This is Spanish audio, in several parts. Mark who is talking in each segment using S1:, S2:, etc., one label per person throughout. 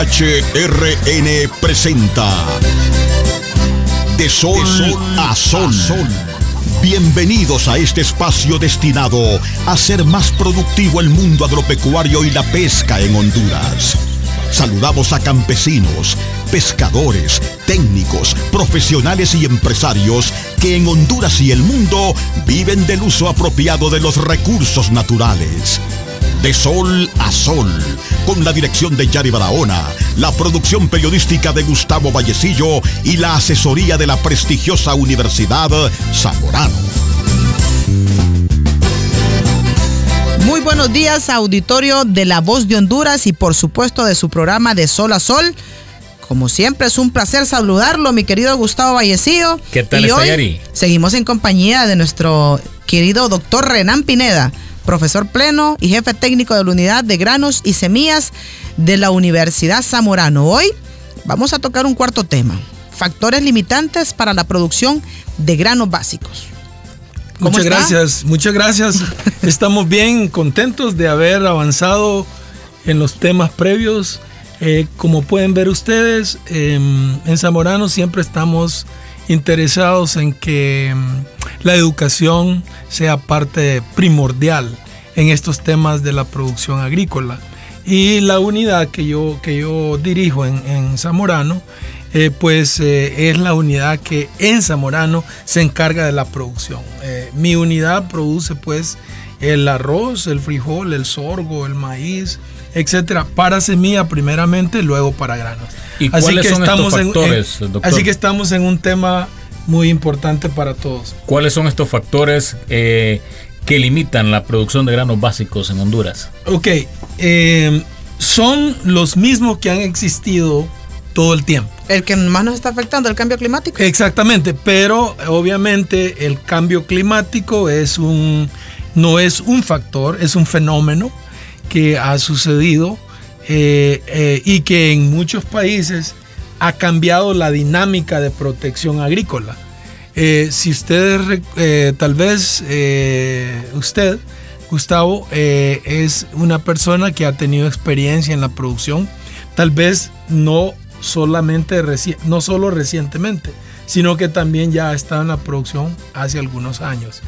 S1: HRN presenta De Sol, a Sol. Bienvenidos a este espacio destinado a hacer más productivo el mundo agropecuario y la pesca en Honduras. Saludamos a campesinos, pescadores, técnicos, profesionales y empresarios que en Honduras y el mundo viven del uso apropiado de los recursos naturales. De sol a sol, con la dirección de Yari Barahona, la producción periodística de Gustavo Vallecillo y la asesoría de la prestigiosa Universidad Zamorano.
S2: Muy buenos días, auditorio de La Voz de Honduras y por supuesto de su programa de Sol a Sol. Como siempre es un placer saludarlo, mi querido Gustavo Vallecillo.
S3: ¿Qué tal
S2: y
S3: está,
S2: hoy
S3: Yari?
S2: Seguimos en compañía de nuestro querido doctor Renan Pineda, profesor pleno y jefe técnico de la unidad de granos y semillas de la Universidad Zamorano. Hoy vamos a tocar un cuarto tema, factores limitantes para la producción de granos básicos. ¿Cómo
S4: Muchas
S2: está?
S4: gracias, muchas gracias. Estamos bien contentos de haber avanzado en los temas previos. Eh, como pueden ver ustedes, eh, en Zamorano siempre estamos interesados en que mm, la educación sea parte primordial en estos temas de la producción agrícola. Y la unidad que yo, que yo dirijo en, en Zamorano, eh, pues eh, es la unidad que en Zamorano se encarga de la producción. Eh, mi unidad produce pues el arroz, el frijol, el sorgo, el maíz, etcétera, para semilla primeramente, luego para granos.
S3: ¿Y cuáles son estos factores, doctor?
S4: así que estamos en un tema muy importante para todos.
S3: ¿Cuáles son estos factores eh, que limitan la producción de granos básicos en Honduras?
S4: Ok, eh, son los mismos que han existido todo el tiempo.
S2: El que más nos está afectando, el cambio climático.
S4: Exactamente, pero obviamente el cambio climático es un, no es un factor, es un fenómeno que ha sucedido eh, eh, y que en muchos países ha cambiado la dinámica de protección agrícola. Eh, si ustedes, tal vez usted, Gustavo, es una persona que ha tenido experiencia en la producción, tal vez no solamente, no solo recientemente, sino que también ya ha estado en la producción hace algunos años.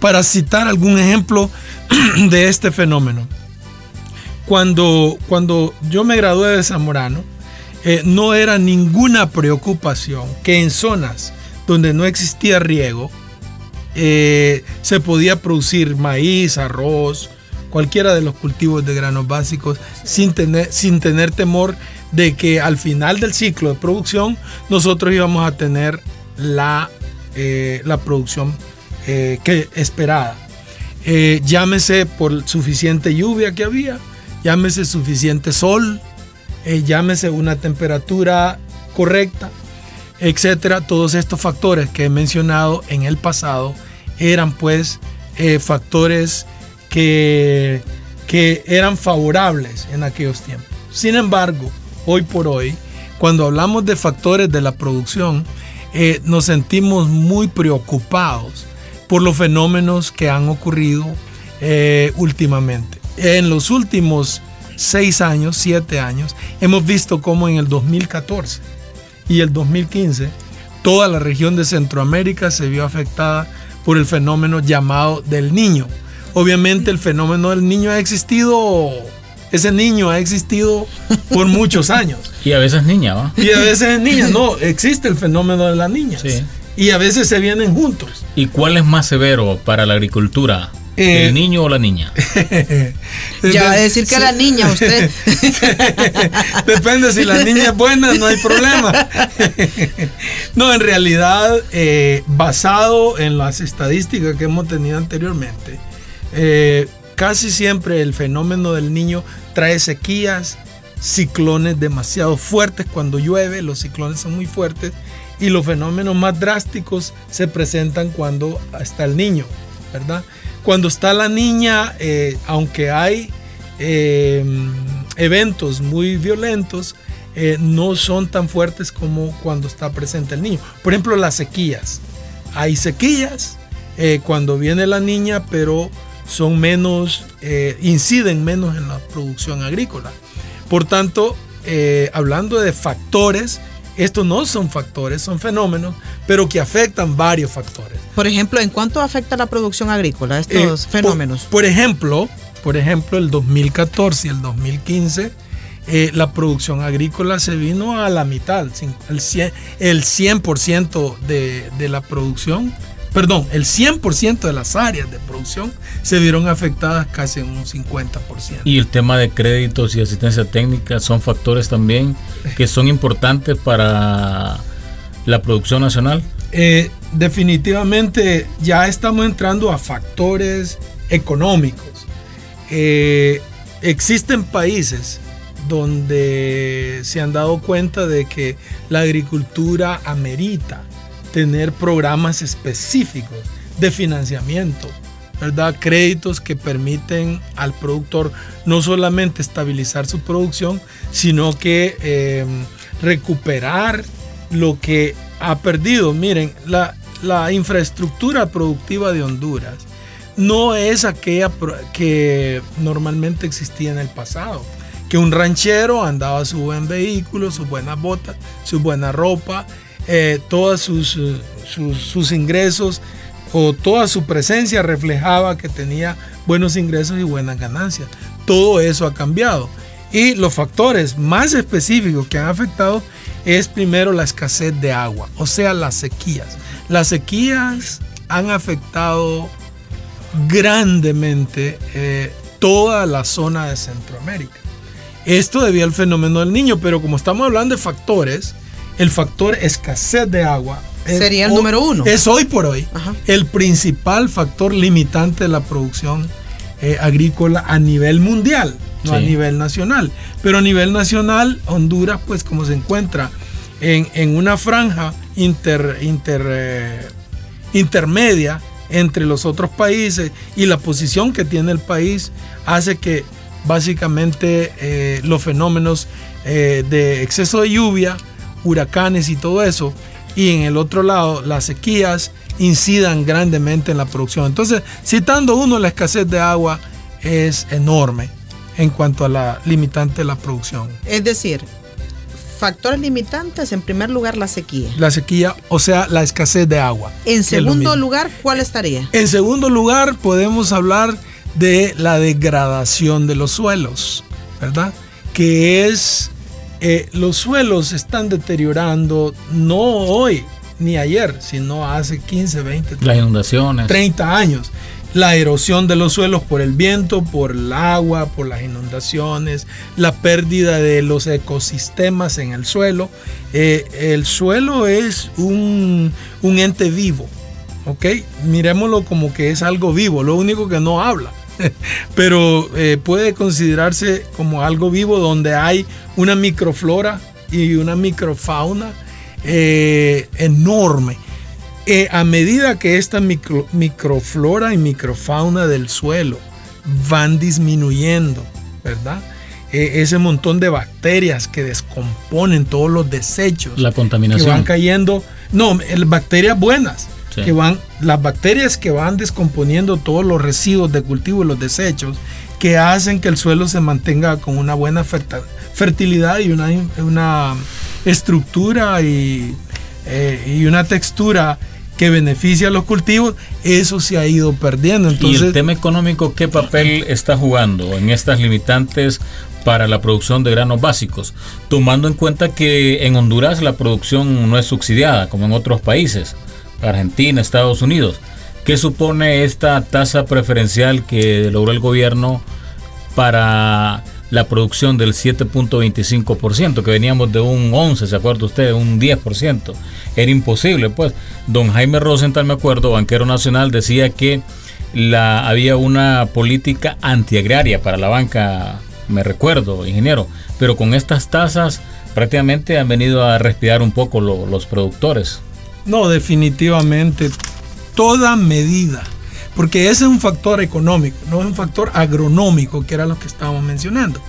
S4: Para citar algún ejemplo de este fenómeno, cuando, cuando yo me gradué de Zamorano, eh, no era ninguna preocupación que en zonas donde no existía riego, eh, se podía producir maíz, arroz, cualquiera de los cultivos de granos básicos sin tener, sin tener temor de que al final del ciclo de producción nosotros íbamos a tener la, eh, la producción eh, que esperada. Llámese por suficiente lluvia que había, llámese suficiente sol, eh, llámese una temperatura correcta, etcétera. Todos estos factores que he mencionado en el pasado eran pues eh, factores que, que eran favorables en aquellos tiempos. Sin embargo, hoy por hoy, cuando hablamos de factores de la producción, eh, nos sentimos muy preocupados por los fenómenos que han ocurrido últimamente. En los últimos seis años, siete años, hemos visto cómo en el 2014 y el 2015 toda la región de Centroamérica se vio afectada por el fenómeno llamado del niño. Obviamente el fenómeno del niño ha existido, ese niño ha existido por muchos años.
S3: Y a veces niña, ¿va?
S4: Y a veces es niña, no, existe el fenómeno de las niñas.
S3: Sí.
S4: Y a veces se vienen juntos.
S3: ¿Y cuál es más severo para la agricultura?
S4: Eh,
S3: ¿El niño o la niña?
S2: Ya va a decir que la niña, usted.
S4: Depende si la niña es buena, no hay problema. no, en realidad, eh, basado en las estadísticas que hemos tenido anteriormente, eh, casi siempre el fenómeno del niño trae sequías, ciclones demasiado fuertes cuando llueve, los ciclones son muy fuertes y los fenómenos más drásticos se presentan cuando está el niño, ¿verdad? Cuando está la niña, eh, aunque hay eh, eventos muy violentos, eh, no son tan fuertes como cuando está presente el niño. Por ejemplo, las sequías. Hay sequías cuando viene la niña, pero son menos, inciden menos en la producción agrícola. Por tanto, hablando de factores, estos no son factores, son fenómenos, pero que afectan varios factores.
S2: Por ejemplo, ¿en cuánto afecta la producción agrícola estos
S4: Eh,
S2: fenómenos?
S4: Por, por ejemplo, por ejemplo, el 2014 y el 2015, eh, la producción agrícola se vino a la mitad, el cin- el 100%, el 100% de, de la producción, perdón, el 100% de las áreas de producción se vieron afectadas casi en un 50%.
S3: Y el tema de créditos y asistencia técnica son factores también que son importantes para la producción nacional.
S4: Eh, definitivamente ya estamos entrando a factores económicos. Eh, existen países donde se han dado cuenta de que la agricultura amerita tener programas específicos de financiamiento, ¿verdad? Créditos que permiten al productor no solamente estabilizar su producción, sino que eh, recuperar lo que ha perdido. Miren, la, infraestructura productiva de Honduras no es aquella que normalmente existía en el pasado. Que un ranchero andaba su buen vehículo, sus buenas botas, su buena ropa, eh, todos eh, sus ingresos o toda su presencia reflejaba que tenía buenos ingresos y buenas ganancias. Todo eso ha cambiado. Y los factores más específicos que han afectado es primero la escasez de agua, o sea, las sequías. Las sequías han afectado grandemente eh, toda la zona de Centroamérica. Esto debido al fenómeno del niño, pero como estamos hablando de factores, el factor escasez de agua es
S2: Sería el número uno.
S4: Es hoy por hoy
S2: Ajá.
S4: el principal factor limitante de la producción eh, agrícola a nivel mundial, no a nivel nacional. Pero a nivel nacional, Honduras, pues como se encuentra en, en una franja inter, inter, eh, intermedia entre los otros países y la posición que tiene el país hace que básicamente eh, los fenómenos eh, de exceso de lluvia, huracanes y todo eso, y en el otro lado las sequías incidan grandemente en la producción. Entonces, citando uno, la escasez de agua es enorme en cuanto a la limitante de la producción.
S2: Es decir, factores limitantes, en primer lugar la sequía.
S4: La sequía, o sea, la escasez de agua.
S2: En segundo lugar, ¿cuál estaría?
S4: En segundo lugar, podemos hablar de la degradación de los suelos, ¿verdad? Que es, eh, los suelos están deteriorando no hoy ni ayer, sino hace 15, 20,
S3: Las inundaciones.
S4: 30 años. La erosión de los suelos por el viento, por el agua, por las inundaciones, la pérdida de los ecosistemas en el suelo. Eh, el suelo es un, ente vivo, ¿ok? Miremoslo como que es algo vivo, lo único que no habla. Pero eh, puede considerarse como algo vivo donde hay una microflora y una microfauna eh, enorme. Eh, a medida que esta micro- microflora y microfauna del suelo van disminuyendo, ¿verdad? Eh, ese montón de bacterias que descomponen todos los desechos
S3: La
S4: que
S3: contaminación.
S4: van cayendo, no, el- bacterias buenas,
S3: Sí.
S4: que van, las bacterias que van descomponiendo todos los residuos de cultivo y los desechos, que hacen que el suelo se mantenga con una buena fertilidad y una, una estructura y, eh, y una textura que beneficia a los cultivos, eso se ha ido perdiendo.
S3: y
S4: Entonces,
S3: el tema económico, ¿qué papel está jugando en estas limitantes para la producción de granos básicos? Tomando en cuenta que en Honduras la producción no es subsidiada como en otros países, Argentina, Estados Unidos. ¿Qué supone esta tasa preferencial que logró el gobierno para la producción del 7.25%, que veníamos de un 11, ¿se acuerda usted? Un 10%. Era imposible, pues. Don Jaime Rosenthal, me acuerdo, banquero nacional, decía que la, había una política antiagraria para la banca, me recuerdo, ingeniero, pero con estas tasas prácticamente han venido a respirar un poco lo- los productores.
S4: No, definitivamente. Toda medida. Porque ese es un factor económico, no es un factor agronómico, que era lo que estábamos mencionando.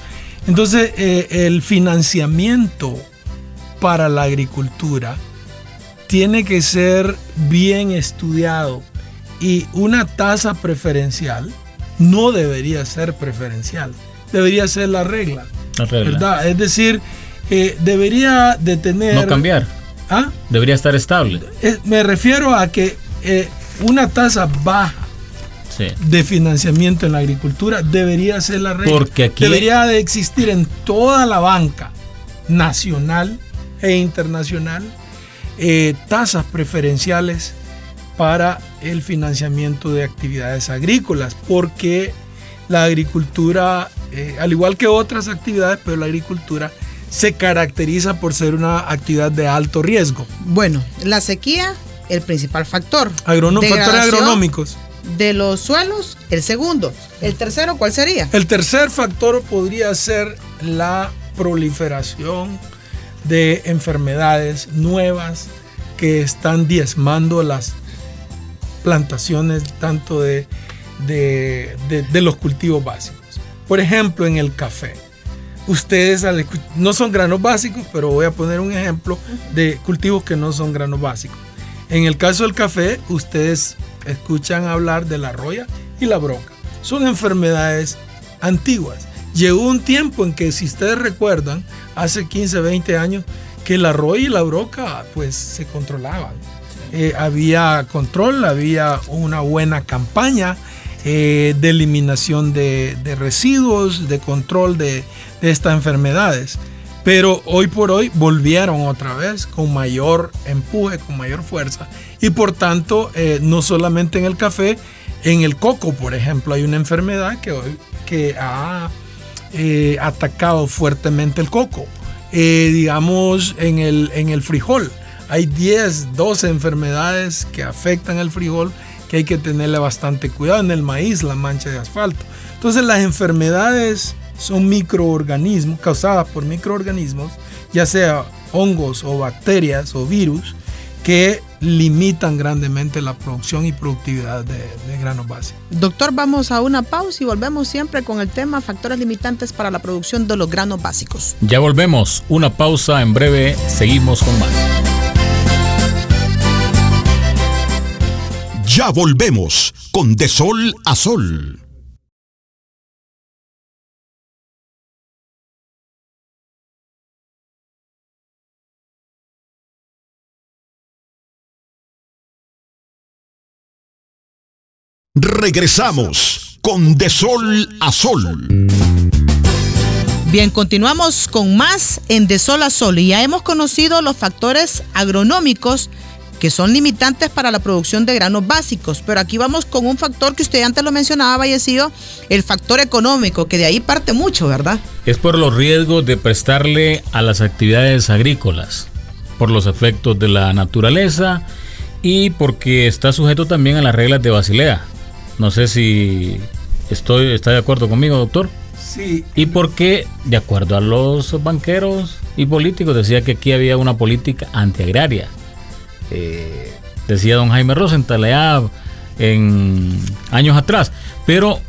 S4: Entonces, eh, el financiamiento para la agricultura tiene que ser bien estudiado y una tasa preferencial no debería ser preferencial, debería ser la regla.
S3: La regla.
S4: ¿verdad? Es decir, eh, debería de tener...
S3: No cambiar.
S4: ¿Ah?
S3: Debería estar estable.
S4: Eh, me refiero a que una tasa baja
S3: Sí.
S4: de financiamiento en la agricultura debería ser la regla.
S3: Porque aquí-
S4: debería de existir en toda la banca nacional e internacional eh, tasas preferenciales para el financiamiento de actividades agrícolas, porque la agricultura, eh, al igual que otras actividades, pero la agricultura se caracteriza por ser una actividad de alto riesgo.
S2: Bueno, la sequía, el principal factor.
S4: Agrono- factores agronómicos.
S2: De los suelos, el segundo. El tercero, ¿cuál sería?
S4: El tercer factor podría ser la proliferación de enfermedades nuevas que están diezmando las plantaciones tanto de, de- de- los cultivos básicos. Por ejemplo, en el café. Ustedes no son granos básicos, pero voy a poner un ejemplo de cultivos que no son granos básicos. En el caso del café, ustedes escuchan hablar de la roya y la broca. Son enfermedades antiguas. Llegó un tiempo en que, si ustedes recuerdan, hace 15, 20 años, que la roya y la broca pues se controlaban. Eh, había control, había una buena campaña eh, de eliminación de, de residuos, de control de, de estas enfermedades. Pero hoy por hoy volvieron otra vez con mayor empuje, con mayor fuerza. Y por tanto, eh, no solamente en el café, en el coco, por ejemplo, hay una enfermedad que, hoy, que ha eh, atacado fuertemente el coco. Eh, digamos, en el, en el frijol. Hay 10, 12 enfermedades que afectan el frijol que hay que tenerle bastante cuidado. En el maíz, la mancha de asfalto. Entonces las enfermedades son microorganismos, causadas por microorganismos, ya sea hongos o bacterias o virus, que limitan grandemente la producción y productividad de, de granos básicos.
S2: Doctor, vamos a una pausa y volvemos siempre con el tema factores limitantes para la producción de los granos básicos.
S3: Ya volvemos. Una pausa. En breve seguimos con más.
S1: Ya volvemos con De Sol a Sol. Regresamos con De Sol a Sol.
S2: Bien, continuamos con más en De Sol a Sol y ya hemos conocido los factores agronómicos que son limitantes para la producción de granos básicos, pero aquí vamos con un factor que usted antes lo mencionaba, Vallecido, el factor económico, que de ahí parte mucho, ¿verdad?
S3: Es por los riesgos de prestarle a las actividades agrícolas, por los efectos de la naturaleza y porque está sujeto también a las reglas de Basilea. No sé si estoy, está de acuerdo conmigo, doctor.
S4: Sí,
S3: Y porque, de acuerdo a los banqueros y políticos, decía que aquí había una política antiagraria. Eh, decía don Jaime Rosenthal allá en años atrás. Pero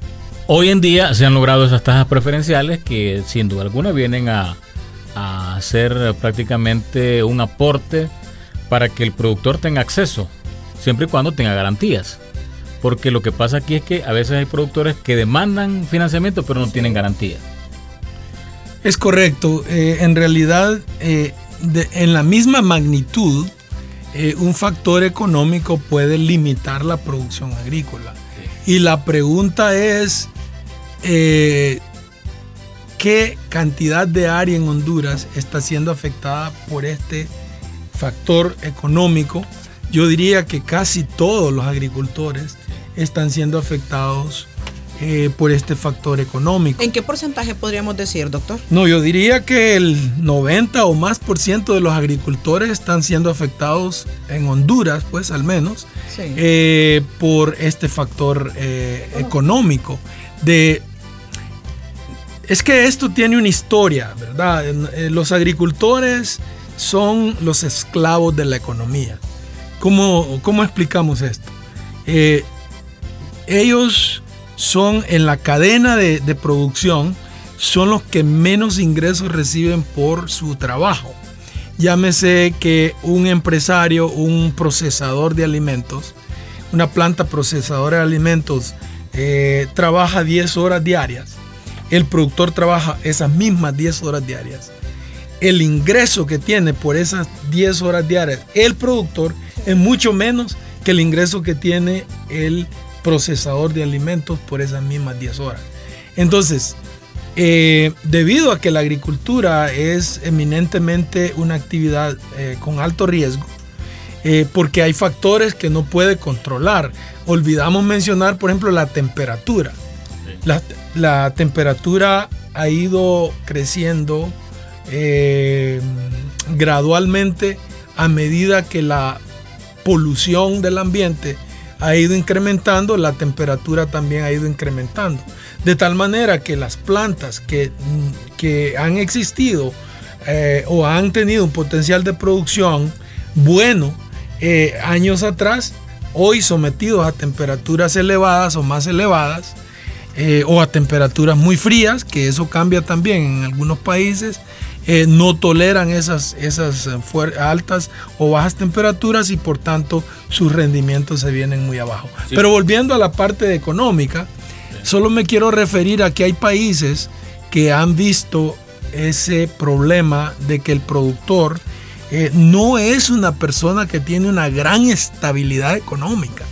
S3: hoy en día se han logrado esas tasas preferenciales que sin duda alguna vienen a, a hacer prácticamente un aporte para que el productor tenga acceso, siempre y cuando tenga garantías. Porque lo que pasa aquí es que a veces hay productores que demandan financiamiento pero no tienen garantía.
S4: Es correcto. Eh, en realidad, eh, de- en la misma magnitud, eh, un factor económico puede limitar la producción agrícola. Y la pregunta es, ¿qué cantidad de área en Honduras está siendo afectada por este factor económico? Yo diría que casi todos los agricultores están siendo afectados eh, por este factor económico.
S2: ¿En qué porcentaje podríamos decir, doctor?
S4: No, yo diría que el 90 o más por ciento de los agricultores están siendo afectados en Honduras, pues al menos,
S2: Sí.
S4: eh, por este factor eh, económico. De, es que esto tiene una historia, ¿verdad? Los agricultores son los esclavos de la economía. ¿Cómo, cómo explicamos esto? Ellos son en la cadena de, de producción, son los que menos ingresos reciben por su trabajo. Llámese que un empresario, un procesador de alimentos, una planta procesadora de alimentos eh, trabaja 10 horas diarias. El productor trabaja esas mismas 10 horas diarias. el ingreso que tiene por esas 10 horas diarias el productor es mucho menos que el ingreso que tiene el procesador de alimentos por esas mismas 10 horas. Entonces, eh, debido a que la agricultura es eminentemente una actividad eh, con alto riesgo, eh, porque hay factores que no puede controlar. Olvidamos mencionar, por ejemplo, la temperatura. La, la temperatura ha ido creciendo gradualmente a medida que la polución del ambiente ha ido incrementando, la temperatura también ha ido incrementando. De tal manera que las plantas que, que han existido eh, o han tenido un potencial de producción bueno eh, años atrás, hoy sometidos a temperaturas elevadas o más elevadas, eh, o a temperaturas muy frías, que eso cambia también en algunos países, eh, no toleran esas, esas eh, altas o bajas temperaturas y por tanto sus rendimientos se vienen muy abajo. Pero volviendo a la parte económica, solo me quiero referir a que hay países que han visto ese problema de que el productor eh, no es una persona que tiene una gran estabilidad económica.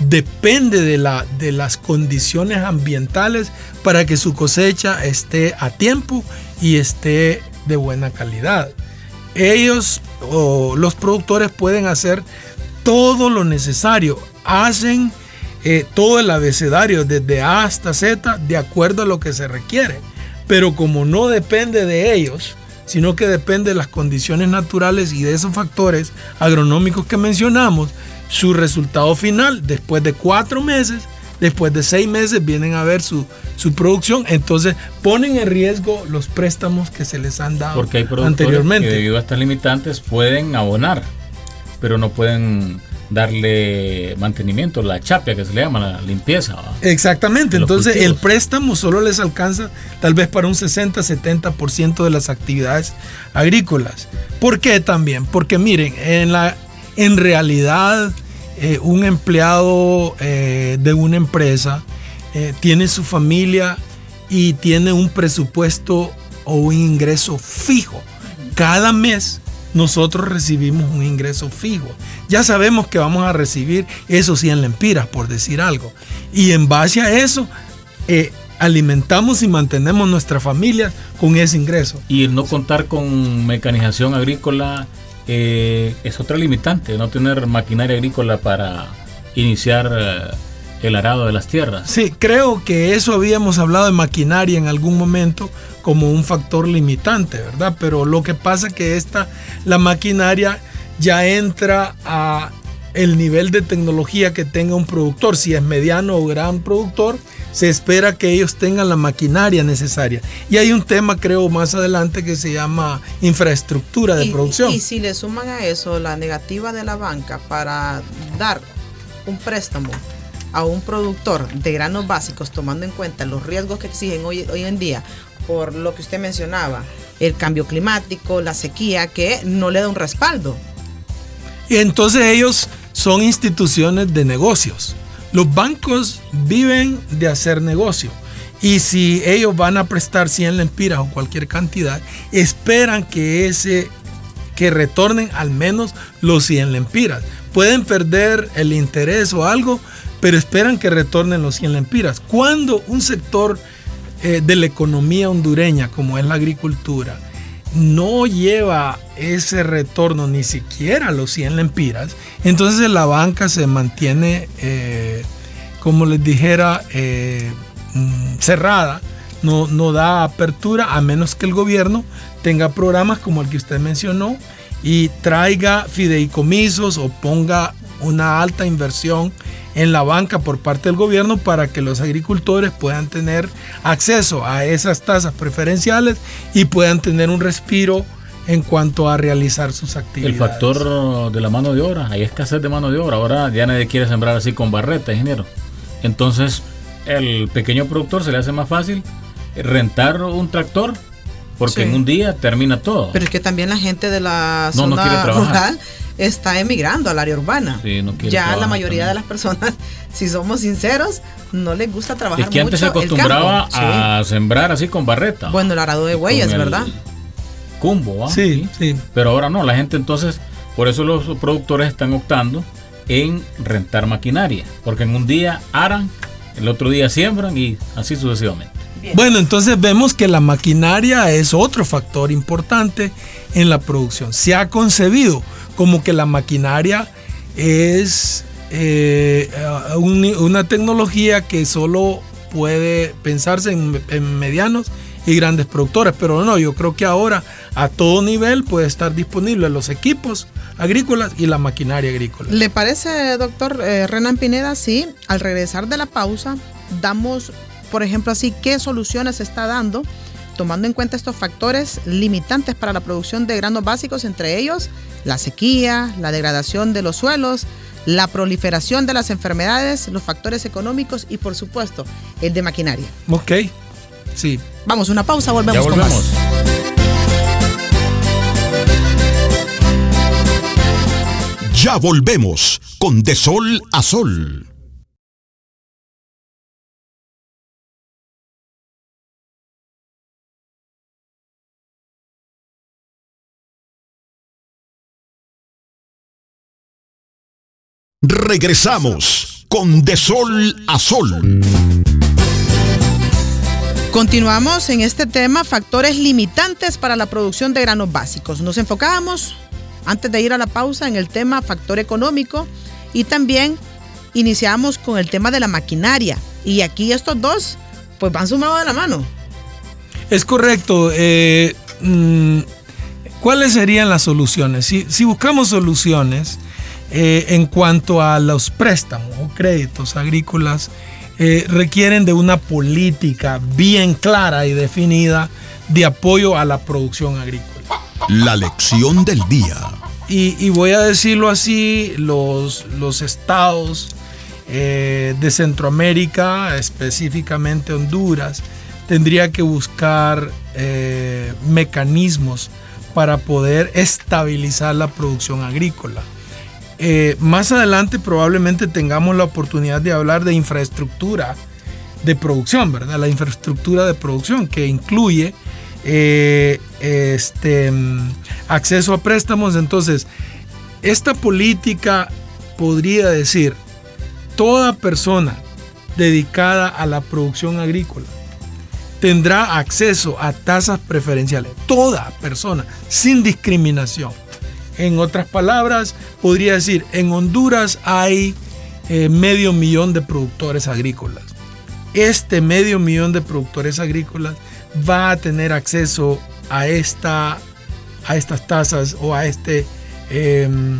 S4: Depende de, la, de las condiciones ambientales para que su cosecha esté a tiempo y esté de buena calidad. Ellos o los productores pueden hacer todo lo necesario, hacen eh, todo el abecedario desde A hasta Z de acuerdo a lo que se requiere. Pero como no depende de ellos, sino que depende de las condiciones naturales y de esos factores agronómicos que mencionamos, su resultado final, después de cuatro meses, después de seis meses vienen a ver su, producción, entonces ponen en riesgo los préstamos que se les han dado
S3: Porque hay anteriormente. Que debido a estas limitantes pueden abonar, pero no pueden darle mantenimiento, la chapia que se le llama, la limpieza.
S4: Exactamente, entonces el préstamo solo les alcanza tal vez para un 60-70% de las actividades agrícolas. ¿Por qué también? Porque miren, en, la, en realidad eh, un empleado eh, de una empresa eh, tiene su familia y tiene un presupuesto o un ingreso fijo. Cada mes nosotros recibimos un ingreso fijo. Ya sabemos que vamos a recibir esos 100 lempiras, por decir algo. Y en base a eso, alimentamos y mantenemos nuestra familia con ese ingreso.
S3: Y el no contar con mecanización agrícola es otra limitante, no tener maquinaria agrícola para iniciar eh, el arado de las tierras.
S4: Sí, creo que eso habíamos hablado de maquinaria en algún momento como un factor limitante, ¿verdad? Pero lo que pasa es que esta, la maquinaria ya entra a el nivel de tecnología que tenga un productor, si es mediano o gran productor, se espera que ellos tengan la maquinaria necesaria. Y hay un tema, creo, más adelante que se llama infraestructura de producción.
S2: Y, si le suman a eso la negativa de la banca para dar un préstamo a un productor de granos básicos, tomando en cuenta los riesgos que exigen hoy, hoy en día, por lo que usted mencionaba, el cambio climático, la sequía, que no le da un respaldo.
S4: Y entonces ellos son instituciones de negocios. Los bancos viven de hacer negocio. Y si ellos van a prestar 100 lempiras o cualquier cantidad, esperan que ese que retornen al menos los 100 lempiras. Pueden perder el interés o algo, pero esperan que retornen los 100 lempiras. Cuando un sector eh, de la economía hondureña, como es la agricultura, no lleva ese retorno ni siquiera los 100 lempiras, entonces la banca se mantiene, eh, como les dijera, eh, mm, cerrada, no, no da apertura a menos que el gobierno tenga programas como el que usted mencionó y traiga fideicomisos o ponga una alta inversión en la banca por parte del gobierno para que los agricultores puedan tener acceso a esas tasas preferenciales y puedan tener un respiro en cuanto a realizar sus actividades.
S3: El factor de la mano de obra, hay escasez de mano de obra, ahora ya nadie quiere sembrar así con barreta, ingeniero. Entonces, el pequeño productor se le hace más fácil rentar un tractor porque en un día termina todo.
S2: Pero es que también la gente de la zona rural está emigrando al área urbana. ya la mayoría de las personas, si somos sinceros, no les gusta trabajar.
S3: Es que antes se acostumbraba a sembrar así con barreta.
S2: Bueno, el arado de huellas, ¿verdad?
S3: cumbo. ¿ah?
S4: Sí, sí.
S3: Pero ahora no, la gente entonces, por eso los productores están optando en rentar maquinaria, porque en un día aran, el otro día siembran y así sucesivamente.
S4: Bueno, entonces vemos que la maquinaria es otro factor importante en la producción. Se ha concebido como que la maquinaria es eh, una tecnología que solo puede pensarse en, medianos y grandes productores, pero no, yo creo que ahora a todo nivel puede estar disponible los equipos agrícolas y la maquinaria agrícola.
S2: ¿Le parece, doctor eh, Renan Pineda, sí, al regresar de la pausa, damos, por ejemplo, así, qué soluciones se está dando, tomando en cuenta estos factores limitantes para la producción de granos básicos, entre ellos la sequía, la degradación de los suelos, la proliferación de las enfermedades, los factores económicos y por supuesto el de maquinaria.
S4: Ok, sí.
S2: Vamos, una pausa, volvemos,
S3: ya volvemos.
S1: Ya volvemos con De Sol a Sol. Regresamos con De Sol a Sol.
S2: Continuamos en este tema, factores limitantes para la producción de granos básicos. Nos enfocábamos, antes de ir a la pausa, en el tema factor económico y también iniciamos con el tema de la maquinaria. Y aquí estos dos, pues van sumados de la mano.
S4: Es correcto. Eh, mm, ¿Cuáles serían las soluciones? Si, si buscamos soluciones, eh, en cuanto a los préstamos o créditos agrícolas, eh, requieren de una política bien clara y definida de apoyo a la producción agrícola.
S1: La lección del día.
S4: Y, voy a decirlo así, los, los estados eh, de Centroamérica, específicamente Honduras, tendría que buscar mecanismos para poder estabilizar la producción agrícola. Eh, más adelante probablemente tengamos la oportunidad de hablar de infraestructura de producción, ¿verdad? La infraestructura de producción que incluye eh, este, mm, acceso a préstamos. Entonces, esta política podría decir, toda persona dedicada a la producción agrícola tendrá acceso a tasas preferenciales. Toda persona, sin discriminación. En otras palabras, podría decir, en Honduras hay eh, medio millón de productores agrícolas. Este medio millón de productores agrícolas va a tener acceso a, esta, a estas tasas o a este, em,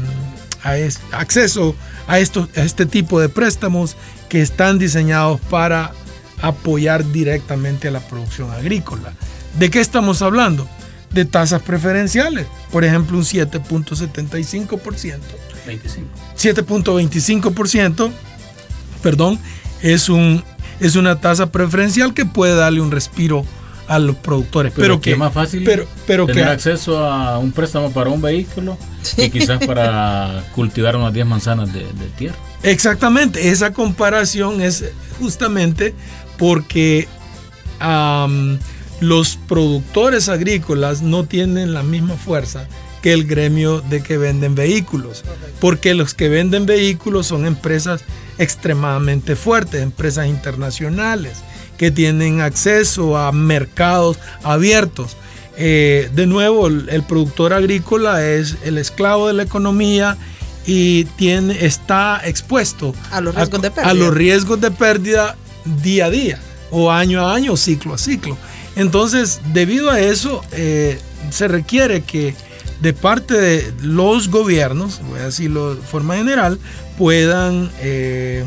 S4: acceso a, a este tipo de préstamos que están diseñados para apoyar directamente a la producción agrícola. ¿De qué estamos hablando? De tasas preferenciales. Por ejemplo, un 7.75%. 7.25%, perdón, es, un, es una tasa preferencial que puede darle un respiro a los productores.
S3: Pero, que es más fácil pero, pero tener acceso a un préstamo para un vehículo que quizás para cultivar unas 10 manzanas de, tierra.
S4: Exactamente, esa comparación es justamente porque los productores agrícolas no tienen la misma fuerza que el gremio de que venden vehículos, porque los que venden vehículos son empresas extremadamente fuertes, empresas internacionales, que tienen acceso a mercados abiertos. Eh, de nuevo, el, productor agrícola es el esclavo de la economía y tiene, está expuesto
S2: a los riesgos de pérdida.
S4: A los riesgos de pérdida día a día, o año a año, ciclo a ciclo. Entonces, debido a eso, eh, se requiere que de parte de los gobiernos, voy a decirlo de forma general, puedan eh,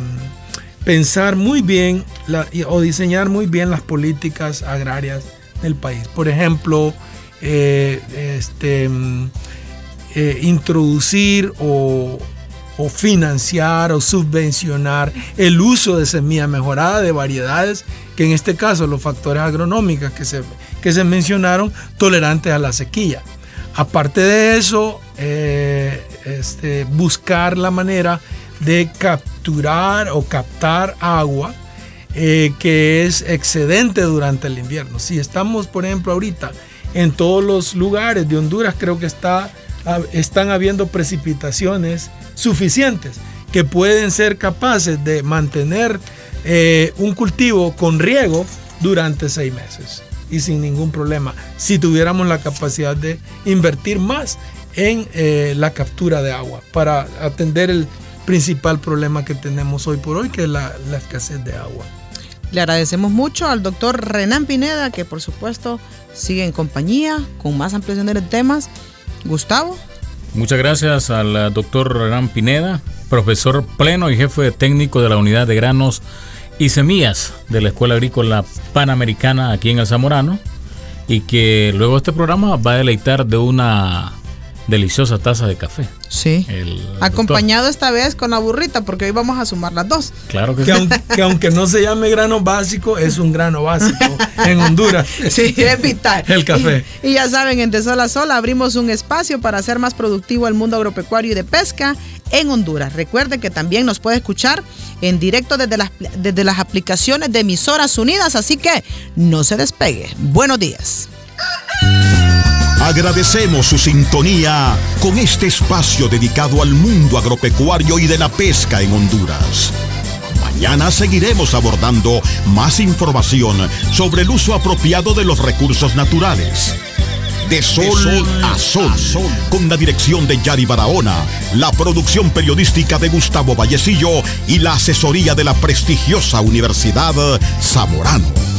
S4: pensar muy bien o diseñar muy bien las políticas agrarias del país. Por ejemplo, eh, este, introducir o, o financiar o subvencionar el uso de semilla mejorada de variedades, que en este caso los factores agronómicos que se, que se mencionaron, tolerantes a la sequía. Aparte de eso, eh, este, buscar la manera de capturar o captar agua eh, que es excedente durante el invierno. Si estamos, por ejemplo, ahorita en todos los lugares de Honduras creo que está, están habiendo precipitaciones suficientes que pueden ser capaces de mantener eh, un cultivo con riego durante seis meses y sin ningún problema, si tuviéramos la capacidad de invertir más en eh, la captura de agua para atender el principal problema que tenemos hoy por hoy, que es la, la escasez de agua.
S2: Le agradecemos mucho al doctor Renan Pineda, que por supuesto sigue en compañía con más ampliación de temas. Gustavo.
S3: Muchas gracias al doctor Renan Pineda, profesor pleno y jefe técnico de la unidad de granos y semillas de la Escuela Agrícola Panamericana aquí en El Zamorano y que luego este programa va a deleitar de una deliciosa taza de café.
S2: Sí. Acompañado esta vez con la burrita, porque hoy vamos a sumar las dos.
S3: Claro que,
S4: sí. Aunque, aunque, no se llame grano básico, es un grano básico en Honduras.
S2: Sí, es vital.
S4: El café.
S2: Y, ya saben, en De Sol a Sol abrimos un espacio para hacer más productivo el mundo agropecuario y de pesca en Honduras. Recuerde que también nos puede escuchar en directo desde las, desde las aplicaciones de emisoras unidas, así que no se despegue. Buenos días.
S1: Agradecemos su sintonía con este espacio dedicado al mundo agropecuario y de la pesca en Honduras. Mañana seguiremos abordando más información sobre el uso apropiado de los recursos naturales. De sol, a, sol, con la dirección de Yari Barahona, la producción periodística de Gustavo Vallecillo y la asesoría de la prestigiosa Universidad Zamorano.